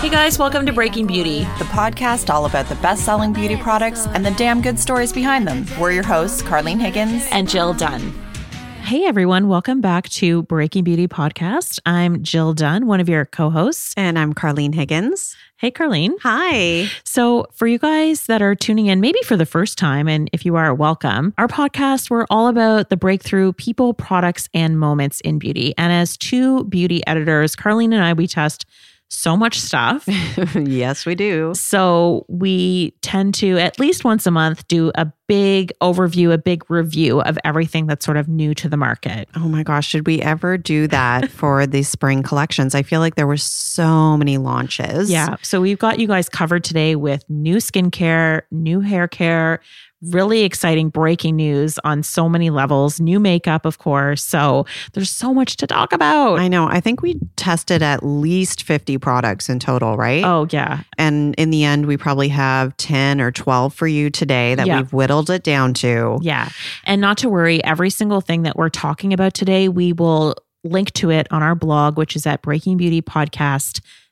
Hey guys, welcome to Breaking Beauty. the podcast all about the best selling beauty products and the damn good stories behind them. We're your hosts, Carlene Higgins. And Jill Dunn. Hey everyone, welcome back to Breaking Beauty Podcast. I'm Jill Dunn, one of your co hosts. And I'm Carlene Higgins. Hey, Carlene. Hi. So, for you guys that are tuning in, maybe for the first time, and if you are, welcome. Our podcast, we're all about the breakthrough people, products, and moments in beauty. And as two beauty editors, Carlene and I, we test so much stuff. yes, we do. So we tend to, at least once a month, do a big overview, a big review of everything that's sort of new to the market. Oh my gosh, should we ever do that for the spring collections? I feel like there were so many launches. Yeah. So we've got you guys covered today with new skincare, new hair care, really exciting breaking news on so many levels, new makeup, of course. So there's so much to talk about. I know. I think we tested at least 50 products in total, right? Oh, yeah. And in the end, we probably have 10 or 12 for you today that Yeah. we've whittled it down to. Yeah. And not to worry, every single thing that we're talking about today, we will link to it on our blog, which is at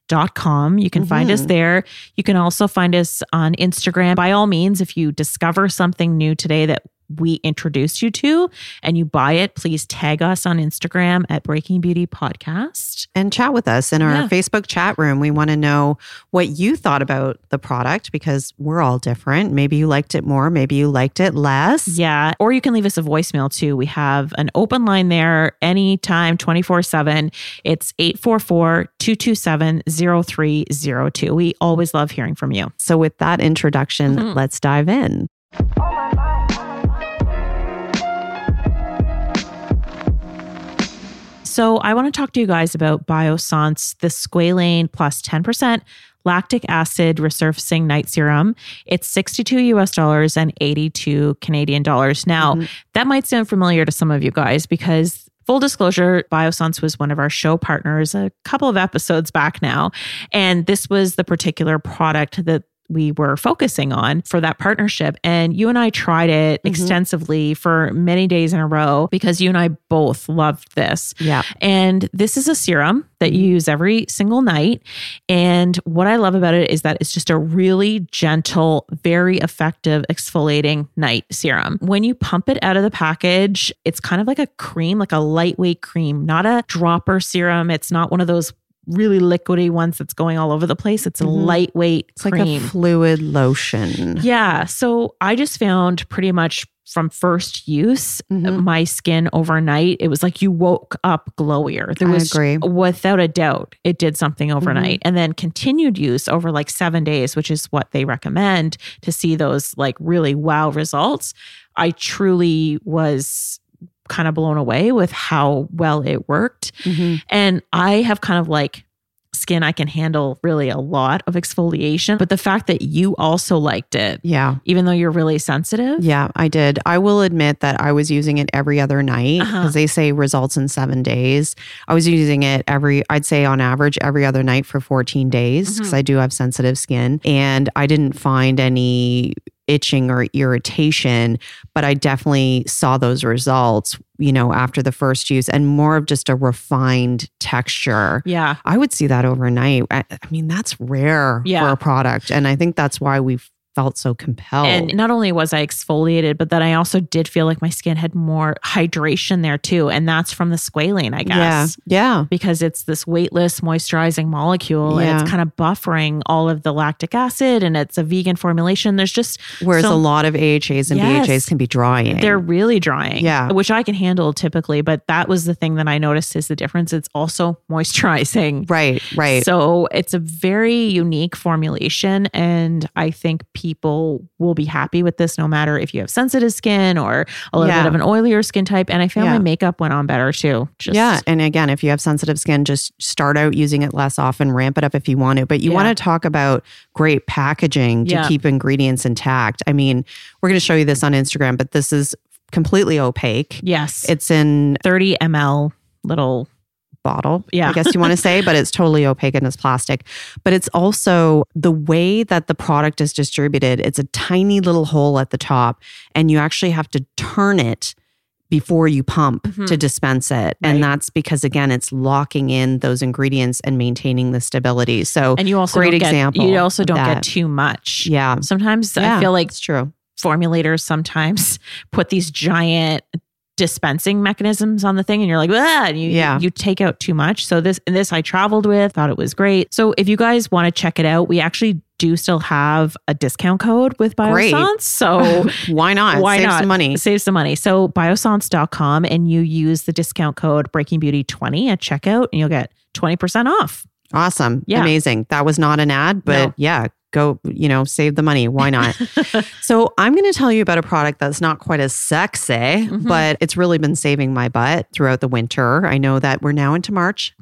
breakingbeautypodcast.com. You can find us Mhm. there. You can also find us on Instagram. By all means, if you discover something new today that we introduced you to and you buy it, please tag us on Instagram at Breaking Beauty Podcast. And chat with us in our Yeah. Facebook chat room. We want to know what you thought about the product because we're all different. Maybe you liked it more, maybe you liked it less. Yeah. Or you can leave us a voicemail too. We have an open line there anytime, 24 7. It's 844 227 0302. We always love hearing from you. So, with that introduction, Mhm. let's dive in. So, I want to talk to you guys about Biossance, the squalane plus 10% lactic acid resurfacing night serum. It's 62 US dollars and 82 Canadian dollars. Now, Mhm. that might sound familiar to some of you guys because full disclosure, Biossance was one of our show partners a couple of episodes back now. And this was the particular product that we were focusing on for that partnership. And you and I tried it Mhm. extensively for many days in a row because you and I both loved this. Yeah. And this is a serum that you use every single night. And what I love about it is that it's just a really gentle, very effective exfoliating night serum. When you pump it out of the package, it's kind of like a cream, like a lightweight cream, not a dropper serum. It's not one of those really liquidy ones that's going all over the place. It's a Mhm. lightweight It's like a fluid lotion. Yeah. So I just found pretty much from first use, Mhm. my skin overnight, it was like you woke up glowier. There was without a doubt, it did something overnight. And then continued use over like seven days, which is what they recommend to see those like really wow results. I truly was kind of blown away with how well it worked. Mhm. And I have kind of like skin I can handle really a lot of exfoliation, but the fact that you also liked it, Yeah. even though you're really sensitive. Yeah, I did. I will admit that I was using it every other night because Uh-huh. they say results in seven days. I was using it every, I'd say on average, every other night for 14 days because Mhm. I do have sensitive skin. And I didn't find any itching or irritation, but I definitely saw those results, you know, after the first use and more of just a refined texture. Yeah. I would see that overnight. I, I mean, that's rare Yeah. for a product. And I think that's why we've felt so compelled. And not only was I exfoliated, but then I also did feel like my skin had more hydration there too. And that's from the squalane, I guess. yeah. Yeah. Because it's this weightless moisturizing molecule and it's kind of buffering all of the lactic acid and it's a vegan formulation. There's just Whereas so- a lot of AHAs and Yes. BHAs can be drying. They're really drying. Yeah. Which I can handle typically, but that was the thing that I noticed is the difference. It's also moisturizing. right, right. So it's a very unique formulation. And I think people will be happy with this no matter if you have sensitive skin or a little Yeah. bit of an oilier skin type. And I found Yeah. my makeup went on better too. Just, yeah. And again, if you have sensitive skin, just start out using it less often, ramp it up if you want to. But you Yeah. want to talk about great packaging to keep ingredients intact. I mean, we're going to show you this on Instagram, but this is completely opaque. Yes. It's in 30 ml little. Bottle, Yeah. I guess you want to say, but it's totally opaque and it's plastic. But it's also the way that the product is distributed, it's a tiny little hole at the top, and you actually have to turn it before you pump Mhm. to dispense it. Right. And that's because, again, it's locking in those ingredients and maintaining the stability. So, And you also great don't get, example You also don't that. get too much. yeah. Sometimes Yeah, I feel like it's true. formulators sometimes put these giant dispensing mechanisms on the thing and you're like ah you Yeah. you take out too much so this and this I traveled with thought it was great so if you guys want to check it out we actually do still have a discount code with Great. Biossance so Why not? why Save not some money. save some money so biossance.com and you use the discount code breaking beauty 20 at checkout and you'll get 20% off Awesome. Yeah. Amazing. That was not an ad, but No. yeah, go, you know, save the money. Why not? so, I'm going to tell you about a product that's not quite as sexy, Mhm. but it's really been saving my butt throughout the winter. I know that we're now into March.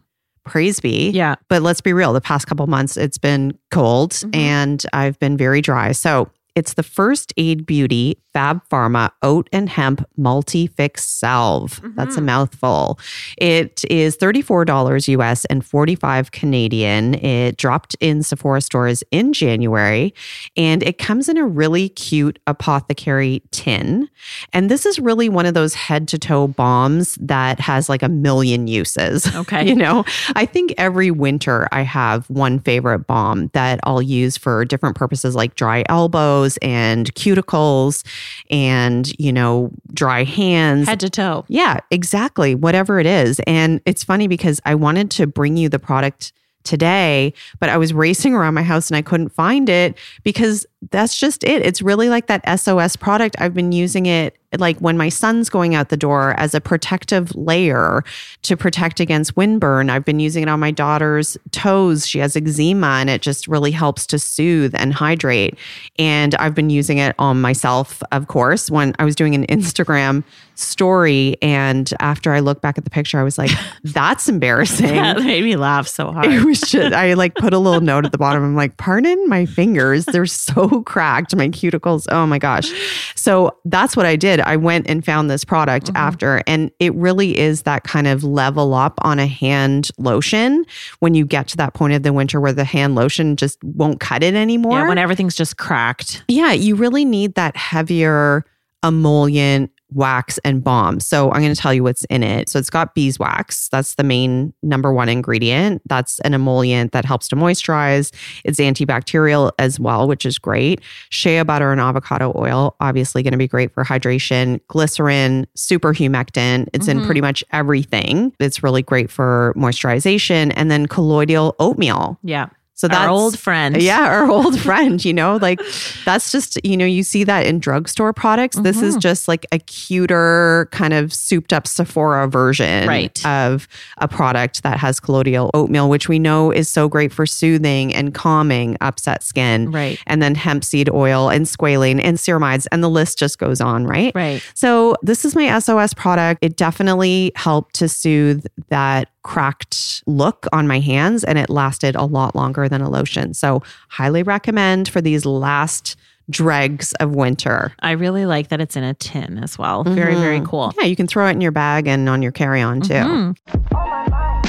Praise be. yeah But let's be real, the past couple months it's been cold Mhm. and I've been very dry. So, it's the First Aid Beauty Fab Pharma Oat and Hemp Multi Fix Salve. That's a Mhm. mouthful. It is $34 US and 45 Canadian. It dropped in Sephora stores in January and it comes in a really cute apothecary tin. And this is really one of those head to toe bombs that has like a million uses. okay You know, I think every winter I have one favorite bomb that I'll use for different purposes like dry elbows and cuticles and, you know, dry hands. head to toe Yeah, exactly. Whatever it is. And it's funny because I wanted to bring you the product today, but I was racing around my house and I couldn't find it because that's just it. It's really like that SOS product. I've been using it like when my son's going out the door as a protective layer to protect against windburn. I've been using it on my daughter's toes. She has eczema and it just really helps to soothe and hydrate. And I've been using it on myself, of course, when I was doing an Instagram story. And after I look back at the picture, I was like, that's embarrassing. that made me laugh so hard It was just, I like put a little note at the bottom. I'm like, pardon my fingers. They're so cracked. My cuticles. Oh my gosh. So that's what I did. I went and found this product Mm-hmm. after, and it really is that kind of level up on a hand lotion when you get to that point of the winter where the hand lotion just won't cut it anymore. yeah when everything's just cracked Yeah, you really need that heavier emollient wax and balm. So I'm going to tell you what's in it. So it's got beeswax. That's the main number one ingredient. That's an emollient that helps to moisturize. It's antibacterial as well, which is great. Shea butter and avocado oil, obviously going to be great for hydration. Glycerin, super humectant. It's in Mhm. pretty much everything. It's really great for moisturization. And then colloidal oatmeal. yeah So that's our old friend yeah, our old friend, you know, like that's just, you know, you see that in drugstore products. This is Mhm. just like a cuter, kind of souped up Sephora version Right. of a product that has colloidal oatmeal, which we know is so great for soothing and calming upset skin. right And then hemp seed oil and squalane and ceramides, and the list just goes on, right? right So, this is my SOS product. It definitely helped to soothe that cracked look on my hands, and it lasted a lot longer than a lotion. So, highly recommend for these last dregs of winter. I really like that it's in a tin as well. Very, very Mhm. cool. Yeah, you can throw it in your bag and on your carry on too. Mhm.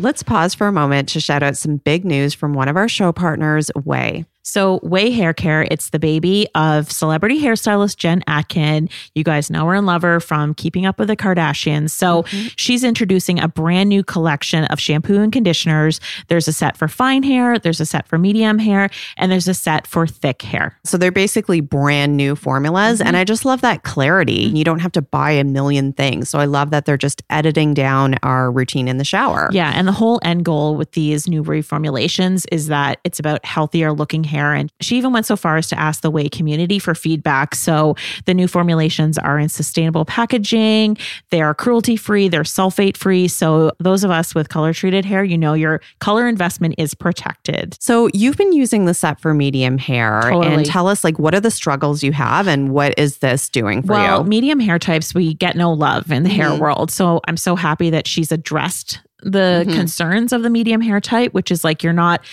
let's pause for a moment to shout out some big news from one of our show partners, OUAI. So, OUAI Hair Care, it's the baby of celebrity hairstylist Jen Atkin. You guys know her and love her from Keeping Up with the Kardashians. So, mm-hmm. she's introducing a brand new collection of shampoo and conditioners. There's a set for fine hair, there's a set for medium hair, and there's a set for thick hair. So they're basically brand new formulas. And mm-hmm. I just love that clarity. Mm-hmm. You don't have to buy a million things. So I love that they're just editing down our routine in the shower. Yeah. And the whole end goal with these new reformulations is that it's about healthier looking hair. And she even went so far as to ask the OUAI community for feedback. So the new formulations are in sustainable packaging, they are cruelty free, they're sulfate free. So those of us with color treated hair, you know, your color investment is protected. So you've been using the set for medium hair Totally. and tell us like what are the struggles you have and what is this doing for well, you? medium hair types, we get no love in the hair mm-hmm. world. So I'm so happy that she's addressed the mm-hmm. concerns of the medium hair type, which is like you're not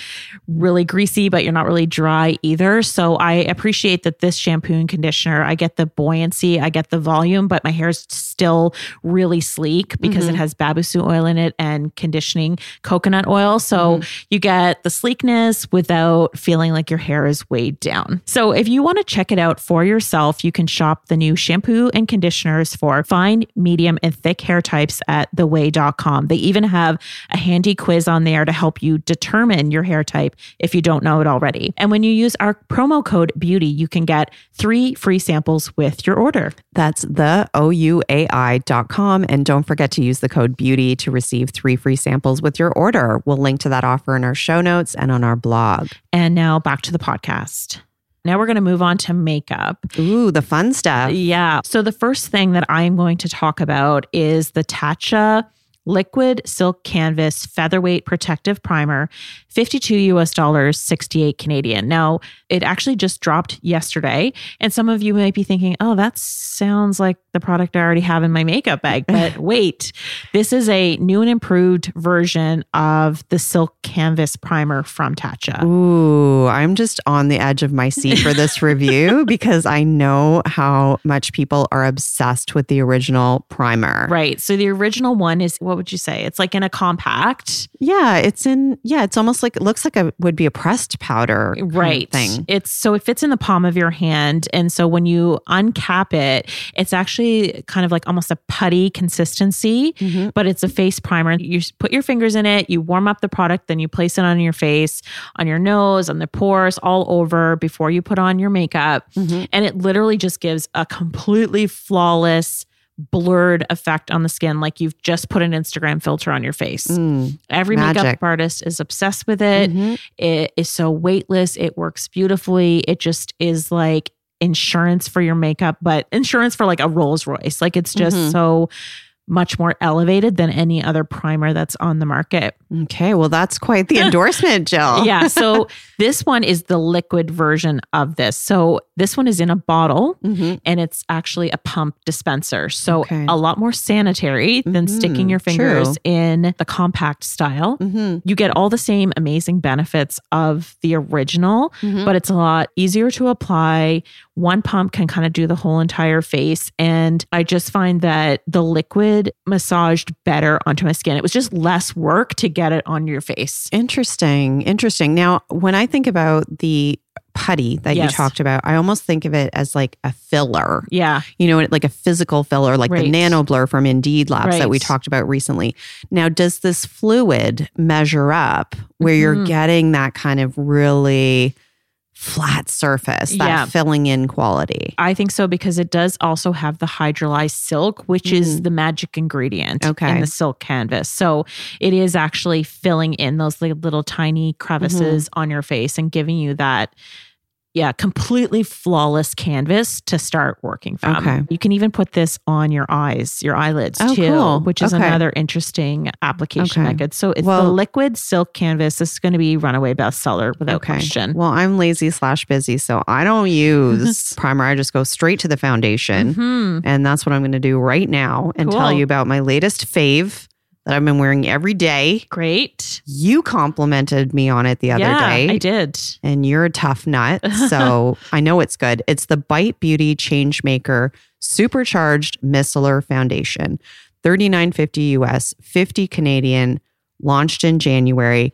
really greasy, but you're not really dry either. So I appreciate that this shampoo and conditioner, I get the buoyancy, I get the volume, but my hair is still really sleek because it mm-hmm. has babassu oil in it and conditioning coconut oil. So mm-hmm. you get the sleekness without feeling like your hair is weighed down. So if you want to check it out for yourself, you can shop the new shampoo and conditioners for fine, medium, and thick hair types at theway.com. They even have a handy quiz on there to help you determine your hair type if you don't know it already. And when you use our promo code BEAUTY, you can get three free samples with your order. That's the OUAI.com. And don't forget to use the code BEAUTY to receive three free samples with your order. We'll link to that offer in our show notes and on our blog. And now back to the podcast. Now we're going to move on to makeup. Ooh, the fun stuff. Yeah. So the first thing that I'm going to talk about is the Tatcha Liquid Silk Canvas Featherweight Protective Primer, 52 US dollars, 68 Canadian. Now, it actually just dropped yesterday, and some of you might be thinking, "Oh, that sounds like the product I already have in my makeup bag." But wait, this is a new and improved version of the Silk Canvas Primer from Tatcha. Ooh, I'm just on the edge of my seat for this review because I know how much people are obsessed with the original primer. Right. So the original one is what would you say? It's like in a compact. Yeah, it's in yeah, it's almost like it looks like a would be a pressed powder right thing. it's so it fits in the palm of your hand and so when you uncap it it's actually kind of like almost a putty consistency Mm-hmm. but it's a face primer you put your fingers in it you warm up the product then you place it on your face on your nose on the pores all over before you put on your makeup Mm-hmm. and it literally just gives a completely flawless blurred effect on the skin like you've just put an Instagram filter on your face. Mm, Every Magic. makeup artist is obsessed with it. mhm. It is so weightless. It works beautifully. It just is like insurance for your makeup, but insurance for like a Rolls Royce. Like it's just Mhm. so much more elevated than any other primer that's on the market. Okay, well that's quite the endorsement, Jill. Yeah. So this one is the liquid version of this. So this one is in a bottle Mhm. and it's actually a pump dispenser. So Okay. a lot more sanitary than sticking Mhm. your fingers True. in the compact style. Mhm. You get all the same amazing benefits of the original, Mhm. but it's a lot easier to apply. One pump can kind of do the whole entire face. And I just find that the liquid massaged better onto my skin. It was just less work to get it on your face. Interesting. Interesting. Now, when I think about the putty that Yes. you talked about, I almost think of it as like a filler. Yeah. You know, like a physical filler, like Right. the nano blur from Indeed Labs that we talked about recently. Now, does this fluid measure up where you're Mhm. getting that kind of really flat surface, that Yeah. filling in quality? I think so because it does also have the hydrolyzed silk, which is the magic ingredient Mm. Okay. in the silk canvas. So it is actually filling in those li- little tiny crevices Mm-hmm. on your face and giving you that. Yeah, completely flawless canvas to start working from. Okay. You can even put this on your eyes, your eyelids Oh, too, cool. which is Okay. another interesting application Okay. method. So it's the liquid silk canvas. This is going to be runaway bestseller without question. Well, I'm lazy slash busy, so I don't use primer. I just go straight to the foundation. Mhm. And that's what I'm going to do right now and tell you about my latest fave that I've been wearing every day. Great. You complimented me on it the other yeah, day. I did. And you're a tough nut. So I know it's good. It's the Bite Beauty Changemaker Supercharged Micellar Foundation. 39.50 US, 50 Canadian. launched in January.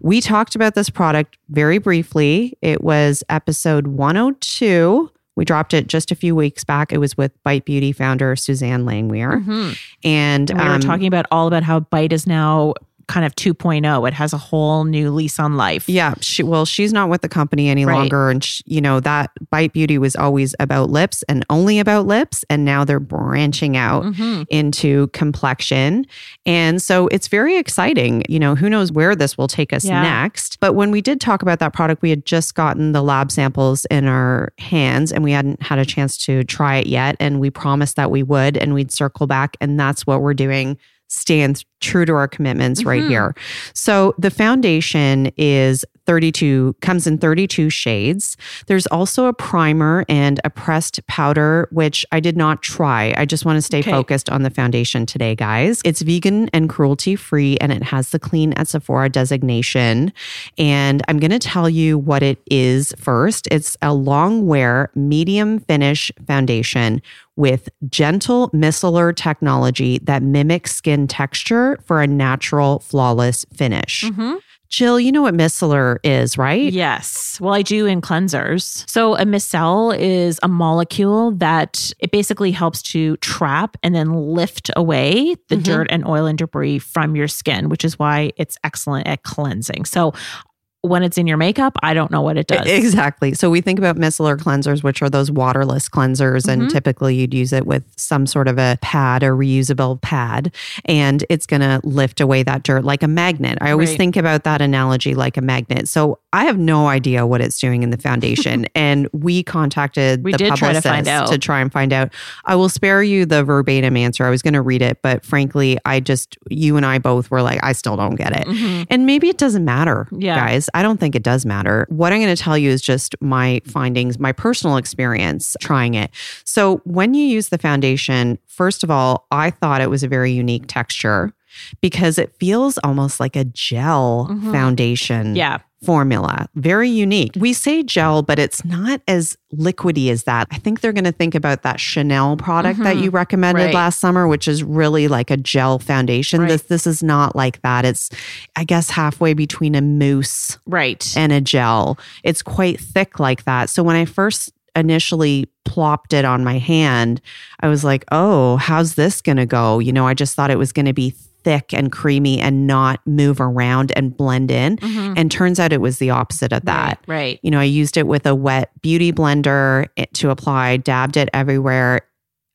We talked about this product very briefly. It was episode 102. We dropped it just a few weeks back. It was with Bite Beauty founder Suzanne Langmuir. Mhm. And, And we were um, talking about all about how Bite is now kind of 2.0. It has a whole new lease on life. Yeah, she well, she's not with the company any Right. longer, and sh you know that Bite Beauty was always about lips and only about lips, and now they're branching out Mhm. into complexion, and so it's very exciting. You know, who knows where this will take us Yeah. next? But when we did talk about that product, we had just gotten the lab samples in our hands, and we hadn't had a chance to try it yet, and we promised that we would, and we'd circle back, and that's what we're doing. Stand true to our commitments right Mhm. here. So the foundation is 32 comes in 32 shades. There's also a primer and a pressed powder which I did not try. I just want to stay Okay. focused on the foundation today, guys. It's vegan and cruelty free and it has the clean at Sephora designation. And I'm going to tell you what it is first. It's a long wear medium finish foundation with gentle micellar technology that mimics skin texture for a natural, flawless finish. Mhm. Jill, you know what micellar is, right? Yes. Well, I do in cleansers. So a micelle is a molecule that it basically helps to trap and then lift away the Mhm. dirt and oil and debris from your skin, which is why it's excellent at cleansing. So when it's in your makeup, I don't know what it does. Exactly. So we think about micellar cleansers, which are those waterless cleansers, Mhm. and typically you'd use it with some sort of a pad or reusable pad, and it's going to lift away that dirt like a magnet. I always Right. think about that analogy like a magnet. So I have no idea what it's doing in the foundation, and we contacted We the did try to find out. to try and find out. I will spare you the verbatim answer. I was going to read it, but frankly, I just you and I both were like, I still don't get it. Mhm. And maybe it doesn't matter, Yeah. guys. I don't think it does matter. What I'm going to tell you is just my findings, my personal experience trying it. So, when you use the foundation, first of all, I thought it was a very unique texture because it feels almost like a gel Mhm. foundation Yeah. formula. Very unique. We say gel, but it's not as liquidy as that. I think they're going to think about that Chanel product that Mhm. you recommended Right. last summer, which is really like a gel foundation. Right. This this is not like that. It's I guess halfway between a mousse Right. and a gel. It's quite thick like that. So when I first initially plopped it on my hand, I was like, "Oh, how's this going to go?" You know, I just thought it was going to be thick and creamy and not move around and blend in. Mhm. And turns out it was the opposite of that. Right. right. You know, I used it with a wet beauty blender to apply, dabbed it everywhere.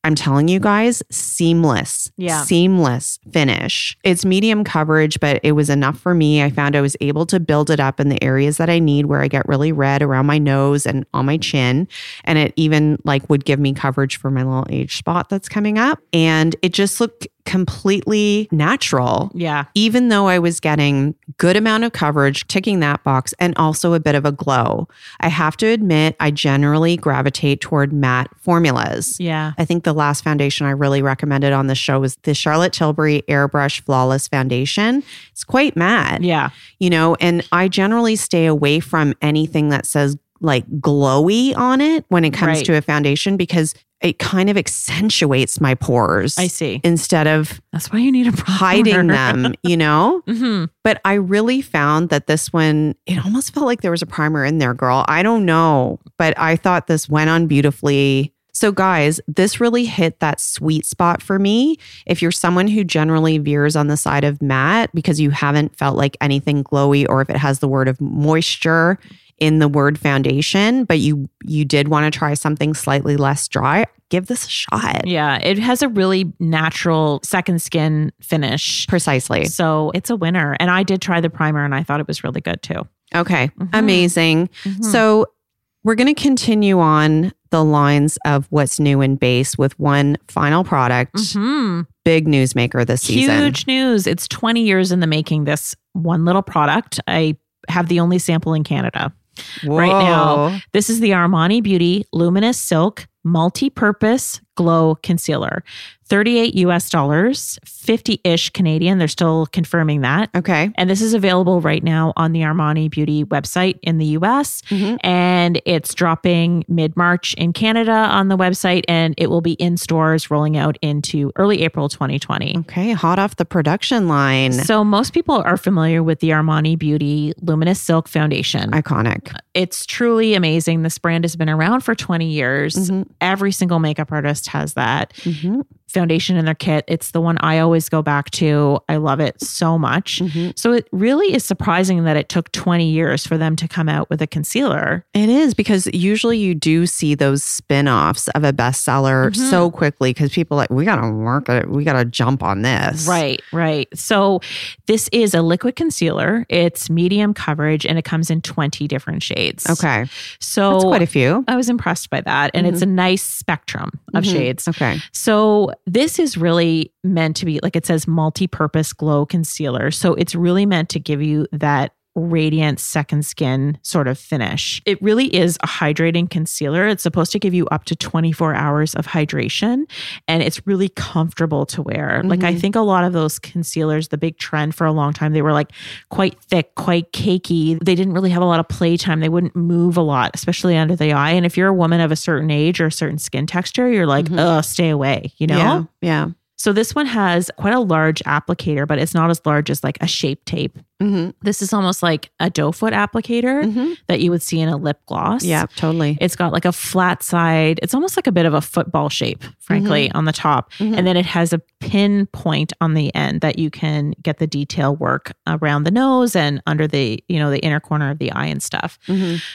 I'm telling you guys, seamless, Yeah. seamless finish. It's medium coverage, but it was enough for me. I found I was able to build it up in the areas that I need where I get really red around my nose and on my chin. And it even like would give me coverage for my little age spot that's coming up. And it just looked completely natural Yeah. even though I was getting good amount of coverage, ticking that box, and also a bit of a glow. I have to admit, I generally gravitate toward matte formulas. Yeah. I think the last foundation I really recommended on the show was the Charlotte Tilbury Airbrush Flawless Foundation. It's quite matte, Yeah. you know, and I generally stay away from anything that says like glowy on it when it comes Right. to a foundation because it kind of accentuates my pores I see. instead of That's why you need a hiding them, you know? hmm But I really found that this one, it almost felt like there was a primer in there, girl. I don't know, but I thought this went on beautifully. So, guys, this really hit that sweet spot for me. If you're someone who generally veers on the side of matte because you haven't felt like anything glowy, or if it has the word of moisture in the word foundation, but you you did want to try something slightly less dry, give this a shot. Yeah. It has a really natural second skin finish. Precisely. So it's a winner. And I did try the primer and I thought it was really good too. Okay. Mhm. Amazing. Mhm. So we're going to continue on the lines of what's new in base with one final product. Mhm. Big newsmaker this season. Huge news. It's 20 years in the making, this one little product. I have the only sample in Canada. Right now. This is the Armani Beauty Luminous Silk Multi Purpose Glow Concealer. 38 US dollars, 50 ish Canadian. They're still confirming that. Okay. And this is available right now on the Armani Beauty website in the US. Mm-hmm. And it's dropping mid March in Canada on the website, and it will be in stores rolling out into early April 2020. Okay. Hot off the production line. So, most people are familiar with the Armani Beauty Luminous Silk Foundation. Iconic. it's truly amazing. This brand has been around for 20 years. Mm-hmm. Every single makeup artist has that Mm-hmm. Foundation in their kit. It's the one I always go back to. I love it so much. Mm-hmm. So it really is surprising that it took 20 years for them to come out with a concealer. It is because usually you do see those spin-offs of a bestseller Mm-hmm. so quickly because people are like we gotta work it, we gotta jump on this. Right, right. So this is a liquid concealer. It's medium coverage and it comes in 20 different shades. Okay. So That's quite a few. I was impressed by that. And it's a nice spectrum of Mhm. shades. Okay. So this is really meant to be like it says multi-purpose glow concealer. So it's really meant to give you that radiant second skin sort of finish. It really is a hydrating concealer. It's supposed to give you up to 24 hours of hydration and it's really comfortable to wear. Like I mm-hmm. think a lot of those concealers, the big trend for a long time, they were like quite thick, quite cakey. They didn't really have a lot of playtime. They wouldn't move a lot, especially under the eye. And if you're a woman of a certain age or a certain skin texture, you're like, oh, stay away, you know? Yeah. Yeah. So this one has quite a large applicator, but it's not as large as like a shape tape. Mm-hmm. This is almost like a doe foot applicator mm-hmm. that you would see in a lip gloss. Yeah, totally. It's got like a flat side. It's almost like a bit of a football shape, frankly, mm-hmm. on the top. Mm-hmm. And then it has a pin point on the end that you can get the detail work around the nose and under the, you know, the inner corner of the eye and stuff.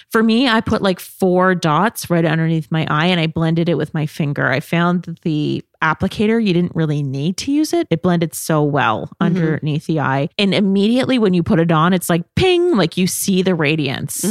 For me, I put like four dots right underneath my eye and I blended it with my finger. I found that the applicator, you didn't really need to use it. It blended so well underneath the eye. And immediately when you put it on, it's like ping, like you see the radiance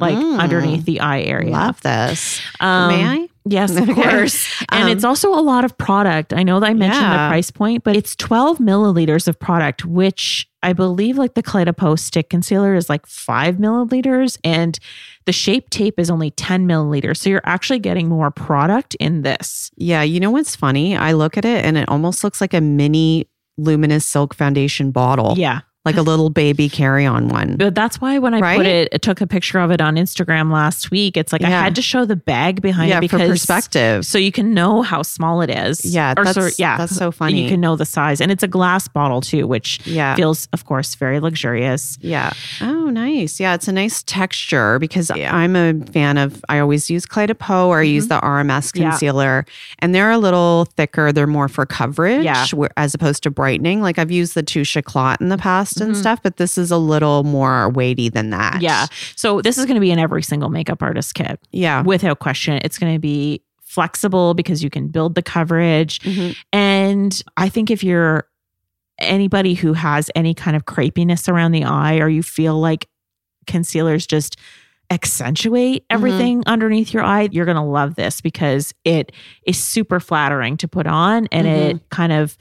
like underneath the eye area. I love this. Um, May I? Yes, of Okay. course. And Um, it's also a lot of product. I know that I mentioned Yeah. the price point, but it's 12 milliliters of product, which I believe like the Kaleido stick concealer is like five milliliters and the shape tape is only 10 milliliters. So you're actually getting more product in this. Yeah, you know what's funny? I look at it and it almost looks like a mini luminous silk foundation bottle. Yeah. Like a little baby carry-on one. But that's why when I Right? put it, I took a picture of it on Instagram last week. It's like I had to show the bag behind Yeah, it for because perspective. so you can know how small it is. Yeah, or that's- sort yeah, that's so funny. You can know the size, and it's a glass bottle too, which Yeah. feels, of course, very luxurious. Yeah. Oh, nice. Yeah, it's a nice texture because I'm a fan of. I always use Clé de Peau or I use the RMS Mm-hmm. Yeah. concealer, and they're a little thicker. They're more for coverage, Yeah. as opposed to brightening. Like I've used the Touche Éclat in the past Mm-hmm. and stuff, but this is a little more weighty than that. Yeah. So this is going to be in every single makeup artist kit, Yeah. without question. It's going to be flexible because you can build the coverage, Mhm. and I think if you're anybody who has any kind of crepiness around the eye, or you feel like concealers just accentuate everything underneath your eye, you're going to love this because it is super flattering to put on and it kind of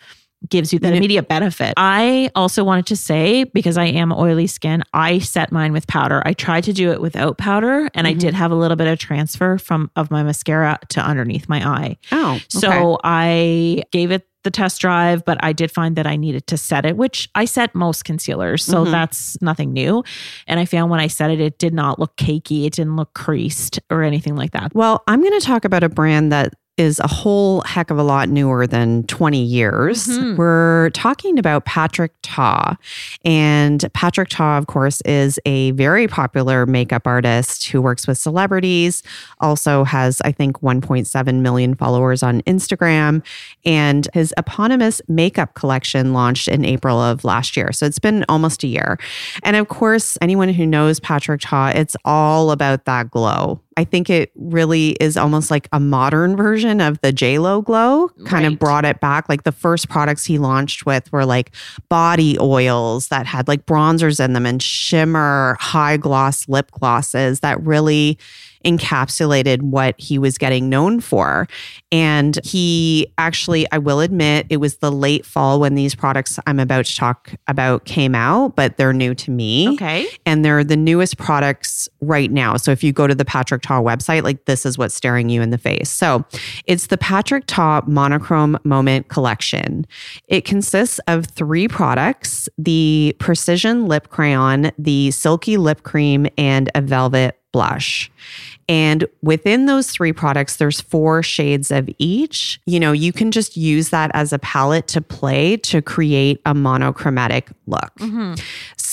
gives you that immediate benefit. I also wanted to say because I am oily skin, I set mine with powder. I tried to do it without powder and I did have a little bit of transfer from of my mascara to underneath my eye. Oh, So. I gave it the test drive, but I did find that I needed to set it, which I set most concealers. So Mhm. that's nothing new. And I found when I set it, it did not look cakey. It didn't look creased or anything like that. Well, I'm going to talk about a brand that is a whole heck of a lot newer than 20 years. Mhm. We're talking about Patrick Ta. And Patrick Ta, of course, is a very popular makeup artist who works with celebrities, also has, I think, 1.7 million followers on Instagram. And his eponymous makeup collection launched in April of last year. So it's been almost a year. And of course, anyone who knows Patrick Ta, it's all about that glow. I think it really is almost like a modern version of the JLo glow, kind Right. of brought it back. Like the first products he launched with were like body oils that had like bronzers in them and shimmer high gloss lip glosses that really encapsulated what he was getting known for. And he actually, I will admit, it was the late fall when these products I'm about to talk about came out, but they're new to me. Okay. And they're the newest products right now. So if you go to the Patrick Ta website, like this is what's staring you in the face. So it's the Patrick Ta Monochrome Moment Collection. It consists of three products the Precision Lip Crayon, the Silky Lip Cream, and a Velvet Blush. And within those three products, there's four shades of each. You know, you can just use that as a palette to play to create a monochromatic look. Mm-hmm.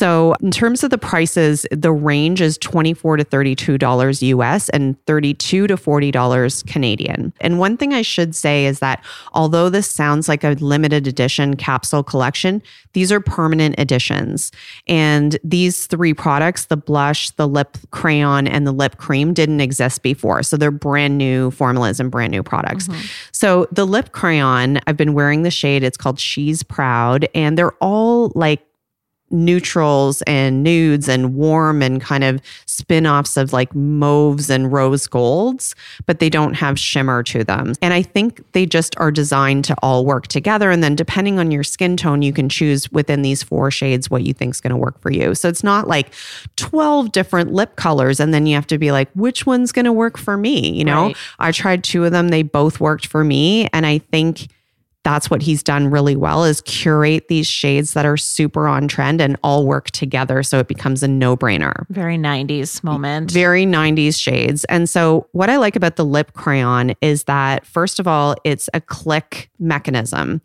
So, in terms of the prices, the range is 24 to $32 US and 32 to $40 Canadian. And one thing I should say is that although this sounds like a limited edition capsule collection, these are permanent editions. And these three products, the blush, the lip crayon, and the lip cream, didn't exist before. So, they're brand new formulas and brand new products. Mm-hmm. So, the lip crayon, I've been wearing the shade, it's called She's Proud, and they're all like neutrals and nudes and warm and kind of spin-offs of like mauves and rose golds but they don't have shimmer to them. And i think they just are designed to all work together. And then depending on your skin tone you can choose within these four shades what you think is going to work for you. So it's not like 12 different lip colors and then you have to be like which one's going to work for me? You know? Right. i tried two of them. They both worked for me. And i think that's what he's done really well is curate these shades that are super on trend and all work together. So it becomes a no-brainer. Very 90s moment. very 90s shades. And so what i like about the lip crayon is that first of all it's a click mechanism.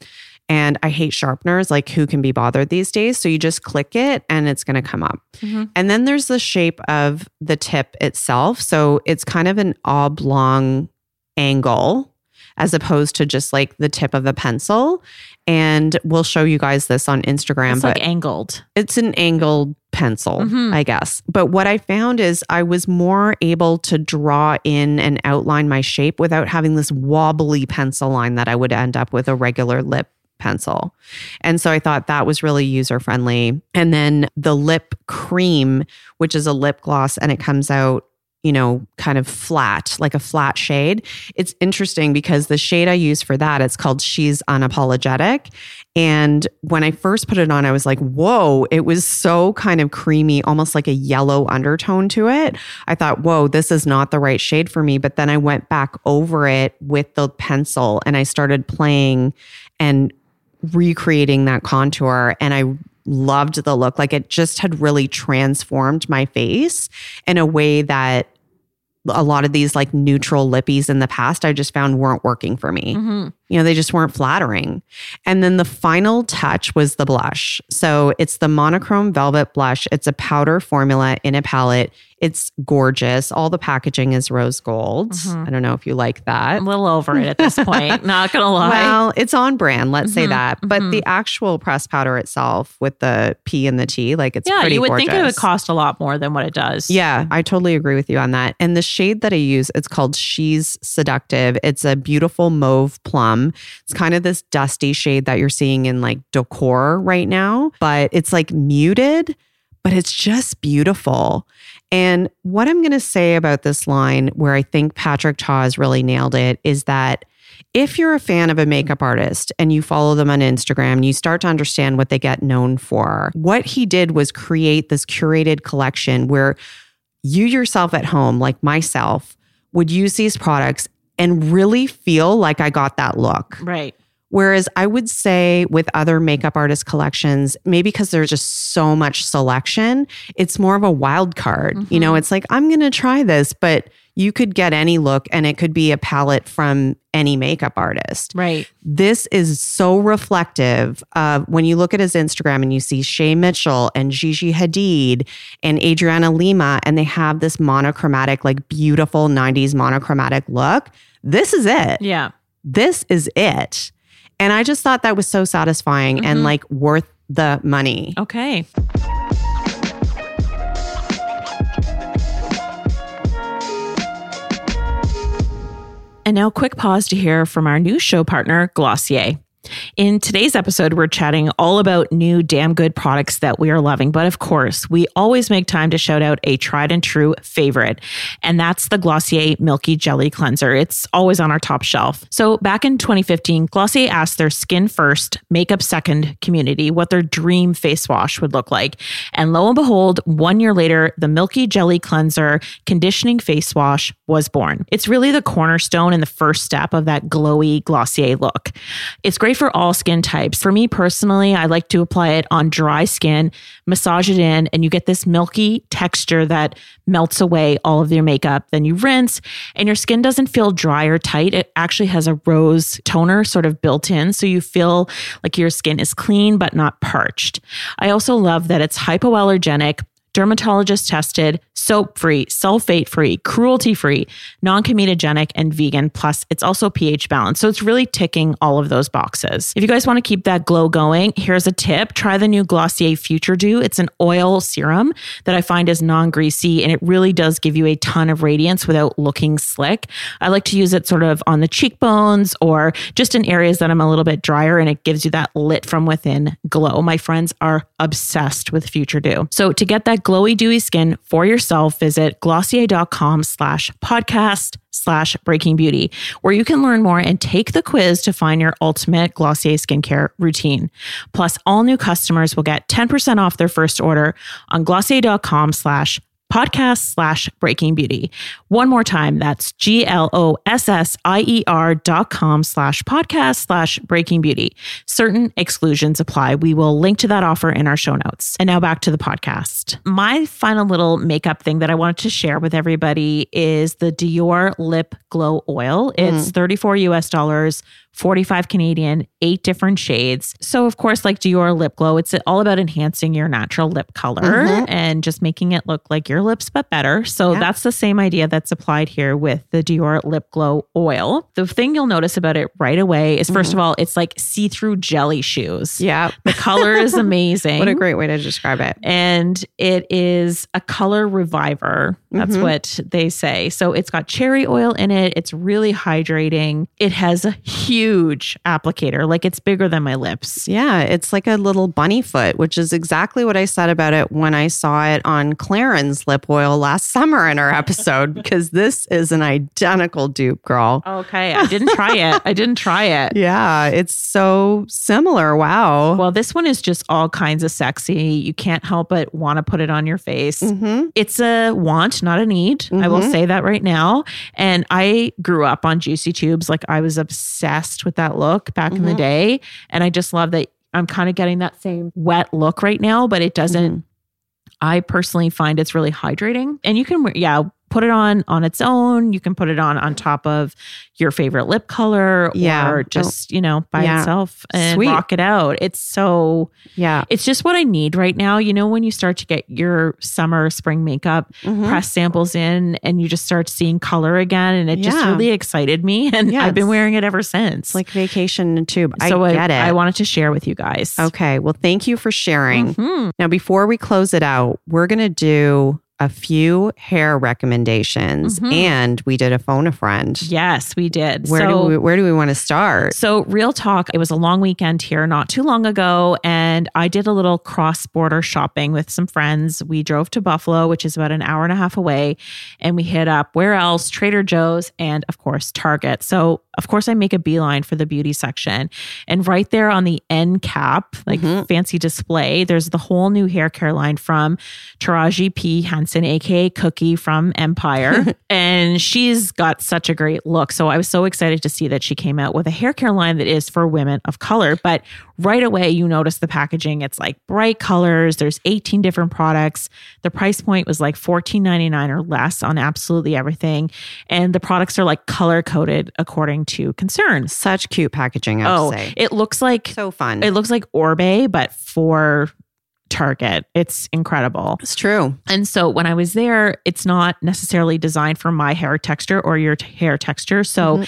And i hate sharpeners. Like who can be bothered these days? So you just click it and it's going to come up. Mm-hmm. And then there's the shape of the tip itself. So it's kind of an oblong angle as opposed to just like the tip of a pencil. And we'll show you guys this on Instagram, it's but like angled. it's an angled pencil, mm-hmm. I guess. But what I found is I was more able to draw in and outline my shape without having this wobbly pencil line that I would end up with a regular lip pencil. And so I thought that was really user friendly. And then the lip cream, which is a lip gloss and it comes out you know, kind of flat, like a flat shade. It's interesting because the shade I use for that, it's called She's Unapologetic. And when I first put it on, I was like, whoa, it was so kind of creamy, almost like a yellow undertone to it. I thought, whoa, this is not the right shade for me. But then I went back over it with the pencil and I started playing and recreating that contour. And I loved the look. Like it just had really transformed my face in a way that a lot of these like neutral lippies in the past I just found weren't working for me. Mm-hmm. You know, they just weren't flattering. And then the final touch was the blush. So it's the monochrome velvet blush. It's a powder formula in a palette. It's gorgeous. All the packaging is rose gold. I don't know if you like that. I'm a little over it at this point. Not gonna lie. Well, it's on brand, let's say Mhm, that. But the actual pressed powder itself with the P and the T, like it's yeah, you would think it would cost a lot more than what it does. Yeah, I totally agree with you on that. And the shade that I use, it's called She's Seductive. It's a beautiful mauve plum. It's kind of this dusty shade that you're seeing in like decor right now, but it's like muted, but it's just beautiful. And what I'm going to say about this line, where I think Patrick Ta has really nailed it, is that if you're a fan of a makeup artist and you follow them on Instagram, you start to understand what they get known for. What he did was create this curated collection where you yourself at home, like myself, would use these products and really feel like I got that look. Right. Whereas I would say with other makeup artist collections, maybe because there's just so much selection, it's more of a wild card. You know, mm-hmm. it's like, I'm going to try this, but you could get any look and it could be a palette from any makeup artist. Right. This is so reflective of when you look at his Instagram and you see Shay Mitchell and Gigi Hadid and Adriana Lima, and they have this monochromatic, like beautiful 90s monochromatic look. This is it. Yeah. This is it. And I just thought that was so satisfying and mm-hmm. like worth the money. Okay. And now, quick pause to hear from our new show partner, Glossier. In today's episode, we're chatting all about new damn good products that we are loving. But of course, we always make time to shout out a tried and true favorite, and that's the Glossier Milky Jelly Cleanser. It's always on our top shelf. So back in 2015, Glossier asked their skin first, makeup second community what their dream face wash would look like. And lo and behold, one year later, the Milky Jelly Cleanser conditioning face wash was born. It's really the cornerstone and the first step of that glowy Glossier look. It's great for all skin types. For me personally, I like to apply it on dry skin, massage it in, and you get this milky texture that melts away all of your makeup. Then you rinse, and your skin doesn't feel dry or tight. It actually has a rose toner sort of built in. So you feel like your skin is clean but not parched. I also love that it's hypoallergenic dermatologist tested, soap free, sulfate free, cruelty free, non comedogenic, and vegan. Plus, it's also pH balanced. So it's really ticking all of those boxes. If you guys want to keep that glow going, here's a tip try the new Glossier Future Dew. It's an oil serum that I find is non greasy and it really does give you a ton of radiance without looking slick. I like to use it sort of on the cheekbones or just in areas that I'm a little bit drier and it gives you that lit from within glow. My friends are obsessed with Future Dew. So to get that glowy, dewy skin for yourself, visit glossier.com slash podcast slash breaking beauty, where you can learn more and take the quiz to find your ultimate Glossier skincare routine. Plus, all new customers will get 10% off their first order on glossier.com slash podcast slash breaking beauty. One more time, that's G L O S S I E R dot com slash podcast slash breaking beauty. Certain exclusions apply. We will link to that offer in our show notes. And now back to the podcast. My final little makeup thing that I wanted to share with everybody is the Dior Lip Glow Oil. It's mm. 34 US dollars. 45 Canadian, eight different shades. So, of course, like Dior Lip Glow, it's all about enhancing your natural lip color and just making it look like your lips, but better. So, Yeah. that's the same idea that's applied here with the Dior Lip Glow oil. The thing you'll notice about it right away is, 1st of all, it's like see through jelly shoes. Yeah. The color is amazing. What a great way to describe it. and it is a color reviver. That's Mhm. what they say. So it's got cherry oil in it. It's really hydrating. It has a huge applicator, like it's bigger than my lips. Yeah, it's like a little bunny foot, which is exactly what I said about it when I saw it on Clarins lip oil last summer in our episode, because this is an identical dupe, girl. Okay, I didn't try it. I didn't try it. Yeah, it's so similar. Wow. Well, this one is just all kinds of sexy. You can't help but want to put it on your face. hmm It's a want, not a need. I will Mhm. say that right now. And I grew up on Juicy Tubes. Like I was obsessed with that look back in the Mhm. day. And I just love that I'm kind of getting that same wet look right now, but it doesn't. I personally find it's really hydrating. And you can, wear- yeah, put it on on its own. You can put it on on top of your favorite lip color Yeah. or just, you know, by Yeah. itself and Sweet. rock it out. It's so Yeah. it's just what I need right now. You know, when you start to get your summer, spring makeup Mhm. press samples in and you just start seeing color again. And it just really excited me. And Yeah, I've been wearing it ever since. Like vacation in a tube. so I get it. I wanted to share with you guys. okay. Well, thank you for sharing. Mhm. Now, before we close it out, we're going to do a few hair recommendations, Mhm. and we did a phone a friend. Yes, we did. Where so, do we Where do we want to start? So, real talk, it was a long weekend here not too long ago, and I did a little cross border shopping with some friends. We drove to Buffalo, which is about an hour and a half away, and we hit up where else? Trader Joe's and, of course, Target. So, of course, I make a beeline for the beauty section. And right there on the end cap, like Mhm. fancy display, there's the whole new hair care line from Taraji P. Henson, aka Cookie from Empire. and she's got such a great look. So I was so excited to see that she came out with a hair care line that is for women of color. But right away, you notice the packaging. It's like bright colors, there's 18 different products. The price point was like $14.99 or less on absolutely everything. And the products are like color coded according to concern. Such cute packaging, I Oh, say. it looks like So fun. it looks like Oribe, but for Target. It's incredible. it's true. And so when I was there, it's not necessarily designed for my hair texture or your hair texture. So Mhm.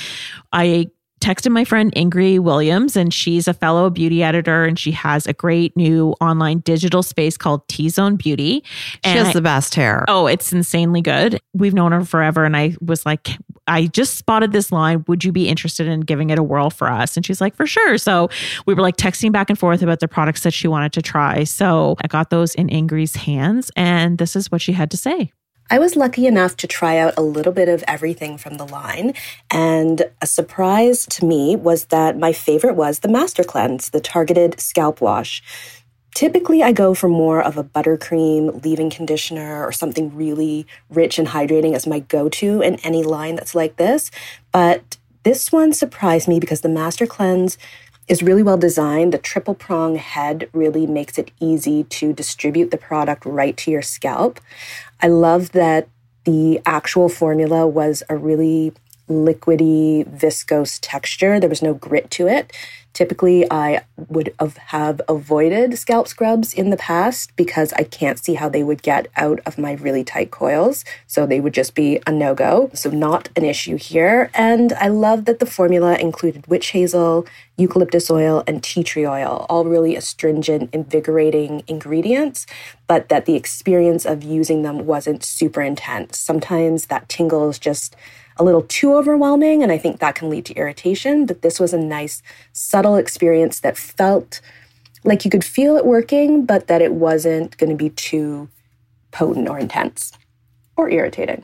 I texted my friend Ingrie Williams, and she's a fellow beauty editor, and she has a great new online digital space called T Zone Beauty. She And has I- the best hair. Oh, it's insanely good. We've known her forever. And I was like, I just spotted this line. Would you be interested in giving it a whirl for us? And she's like, For sure. So we were like texting back and forth about the products that she wanted to try. So I got those in Ingrie's hands, and this is what she had to say. I was lucky enough to try out a little bit of everything from the line. And a surprise to me was that my favorite was the Master Cleanse, the targeted scalp wash. Typically, I go for more of a buttercream leave in conditioner or something really rich and hydrating as my go to in any line that's like this. But this one surprised me because the Master Cleanse is really well designed. The triple prong head really makes it easy to distribute the product right to your scalp. I love that the actual formula was a really liquidy, viscose texture. There was no grit to it. Typically, I would have avoided scalp scrubs in the past because I can't see how they would get out of my really tight coils. So they would just be a no go. So, not an issue here. And I love that the formula included witch hazel, eucalyptus oil, and tea tree oil, all really astringent, invigorating ingredients, but that the experience of using them wasn't super intense. Sometimes that tingle is just a little too overwhelming, and I think that can lead to irritation. But this was a nice, subtle experience that felt like you could feel it working, but that it wasn't going to be too potent or intense or irritating.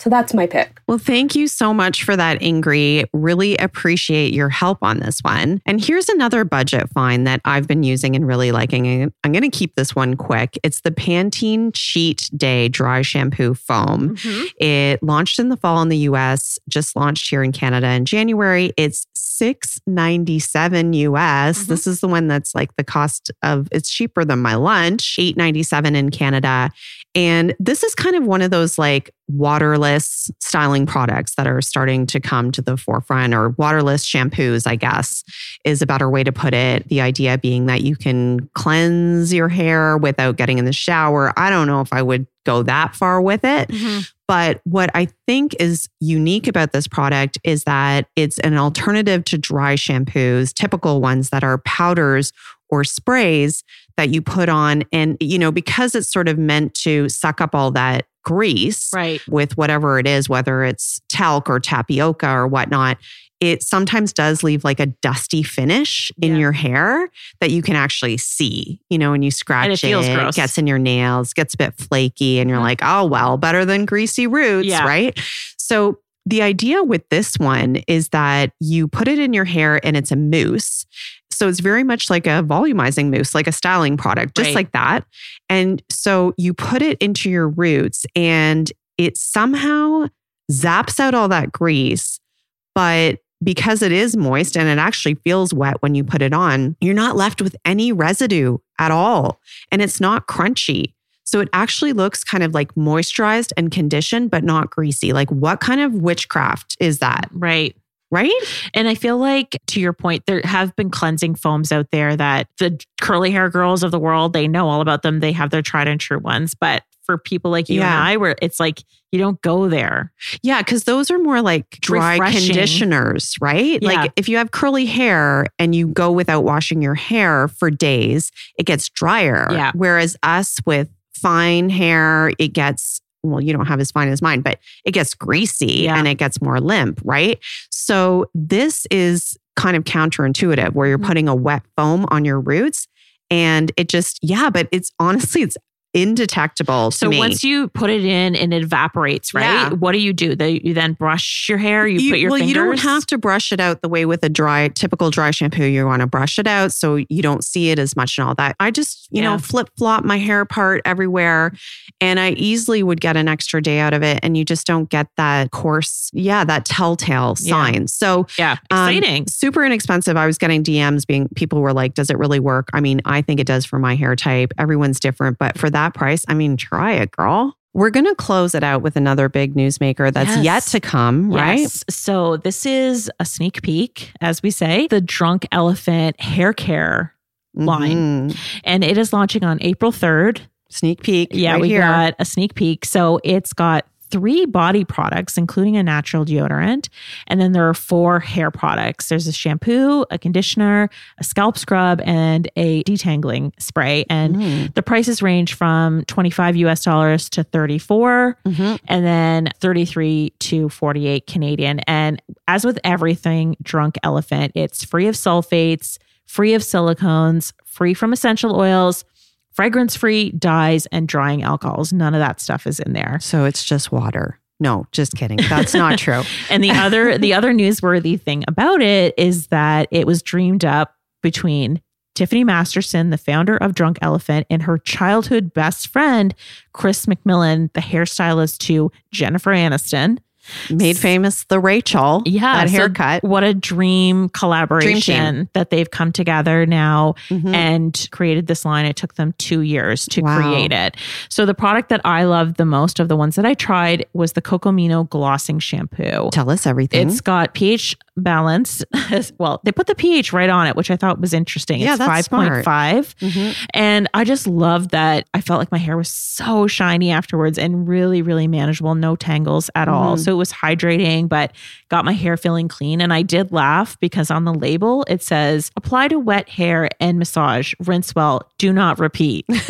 So that's my pick. Well, thank you so much for that, Ingrie. Really appreciate your help on this one. And here's another budget find that I've been using and really liking. I'm going to keep this one quick. It's the Pantene Cheat Day Dry Shampoo Foam. Mm-hmm. It launched in the fall in the US, just launched here in Canada in January. It's 697 US. Mm-hmm. This is the one that's like the cost of it's cheaper than my lunch, 897 in Canada. And this is kind of one of those like waterless styling products that are starting to come to the forefront, or waterless shampoos, I guess, is a better way to put it. The idea being that you can cleanse your hair without getting in the shower. I don't know if I would go that far with it. Mm-hmm. But what I think is unique about this product is that it's an alternative to dry shampoos, typical ones that are powders or sprays that you put on. And, you know, because it's sort of meant to suck up all that grease right. with whatever it is, whether it's talc or tapioca or whatnot, it sometimes does leave like a dusty finish in yeah. your hair that you can actually see, you know, when you scratch and it, feels it, gross. gets in your nails, gets a bit flaky, and you're yeah. like, oh, well, better than greasy roots, yeah. right? So the idea with this one is that you put it in your hair and it's a mousse. So it's very much like a volumizing mousse, like a styling product, just right. like that. And so you put it into your roots and it somehow zaps out all that grease, but because it is moist and it actually feels wet when you put it on, you're not left with any residue at all. And it's not crunchy. So it actually looks kind of like moisturized and conditioned, but not greasy. Like, what kind of witchcraft is that? Right. Right. And I feel like, to your point, there have been cleansing foams out there that the curly hair girls of the world, they know all about them. They have their tried and true ones. But for people like you yeah. and I, where it's like you don't go there. Yeah, because those are more like dry Refreshing. conditioners, right? Yeah. Like if you have curly hair and you go without washing your hair for days, it gets drier. Yeah. Whereas us with fine hair, it gets well, you don't have as fine as mine, but it gets greasy yeah. and it gets more limp, right? So this is kind of counterintuitive where you're mm-hmm. putting a wet foam on your roots and it just yeah but it's honestly it's indetectable so once you put it in and it evaporates right yeah. what do you do you then brush your hair you, you, put your well fingers? you don't have to brush it out the way with a dry typical dry shampoo you want to brush it out so you don't see it as much and all that i just you yeah. know flip flop my hair part everywhere and i easily would get an extra day out of it and you just don't get that coarse yeah that telltale sign yeah. so yeah exciting um, super inexpensive i was getting dms being people were like does it really work i mean i think it does for my hair type everyone's different but for that that price, I mean, try it, girl. We're going to close it out with another big newsmaker that's yes. yet to come, right? Yes. So, this is a sneak peek, as we say, the Drunk Elephant hair care line. Mm-hmm. And it is launching on April 3rd. Sneak peek. Yeah, right we here. got a sneak peek. So, it's got three body products, including a natural deodorant. And then there are four hair products there's a shampoo, a conditioner, a scalp scrub, and a detangling spray. And Mm. the prices range from 25 US dollars to 34 Mhm. and then 33 to 48 Canadian. And as with everything Drunk Elephant, it's free of sulfates, free of silicones, free from essential oils, fragrance free, dyes, and drying alcohols. None of that stuff is in there. So it's just water. No, just kidding. That's not true. And the other the other newsworthy thing about it is that it was dreamed up between Tiffany Masterson, the founder of Drunk Elephant, and her childhood best friend, Chris McMillan, the hairstylist to Jennifer Aniston. Made famous the Rachel. Yeah, That so haircut. what a dream collaboration team. that they've come together now Mhm. and created this line. It took them two years to Wow. create it. So the product that I loved the most of the ones that I tried was the Cocomino glossing shampoo. Tell us everything. It's got pH balance. well, they put the pH right on it, which I thought was interesting. Yeah, it's that's smart. 5.5. Mhm. And I just loved that. I felt like my hair was so shiny afterwards and really, really manageable. No tangles at all. Mhm. So it was hydrating, but got my hair feeling clean. And I did laugh because on the label it says apply to wet hair and massage, rinse well, do not repeat,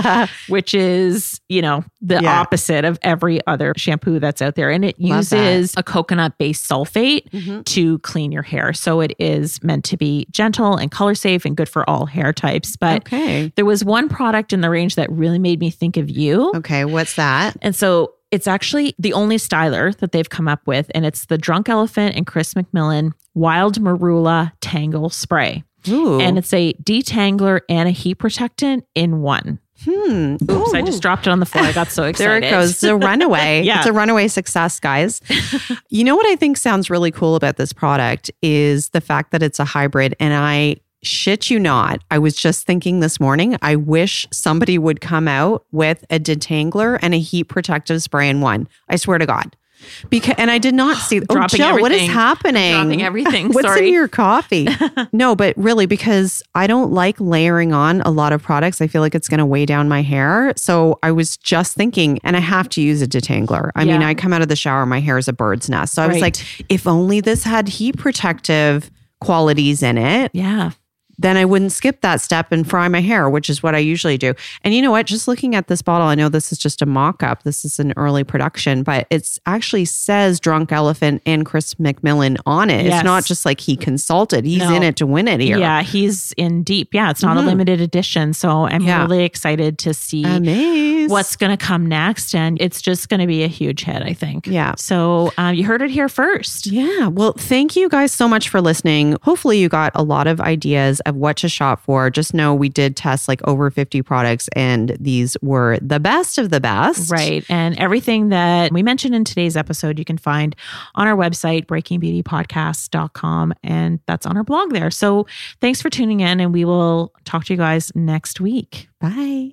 which is, you know, the Yeah. opposite of every other shampoo that's out there. And it Love that. uses a coconut based sulfate Mhm. to clean your hair. So it is meant to be gentle and color safe and good for all hair types. But okay. there was one product in the range that really made me think of you. Okay. What's that? And so it's actually the only styler that they've come up with, and it's the Drunk Elephant and Chris McMillan Wild Marula Tangle Spray. Ooh. And it's a detangler and a heat protectant in one. hmm. Oops, I Ooh. just dropped it on the floor. I got so excited. There it goes. It's a runaway. Yeah. It's a runaway success, guys. you know what I think sounds really cool about this product is the fact that it's a hybrid. And I shit you not, I was just thinking this morning, I wish somebody would come out with a detangler and a heat protective spray in one. I swear to God. Because and I did not see oh, Dropping Jill, what is happening? Dropping everything. What's Sorry. in your coffee? no, but really, because I don't like layering on a lot of products, I feel like it's going to weigh down my hair. So I was just thinking, and I have to use a detangler. I mean, I come out of the shower, my hair is a bird's nest. So I was like, if only this had heat protective qualities in it, yeah. Then I wouldn't skip that step and fry my hair, which is what I usually do. And you know what? Just looking at this bottle, I know this is just a mock up. This is an early production, but it's actually says Drunk Elephant and Chris McMillan on it. Yes. It's not just like he consulted, he's No. in it to win it here. Yeah, he's in deep. Yeah, it's not a Mhm. limited edition. So I'm Yeah. really excited to see Amazing. what's going to come next. And it's just going to be a huge hit, I think. Yeah. So um, you heard it here first. Yeah. Well, thank you guys so much for listening. Hopefully, you got a lot of ideas of what to shop for. Just know we did test like over 50 products, and these were the best of the best. Right. And everything that we mentioned in today's episode, you can find on our website, breakingbeautypodcast.com. And that's on our blog there. So thanks for tuning in, and we will talk to you guys next week. Bye.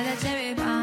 Like that cherry bomb,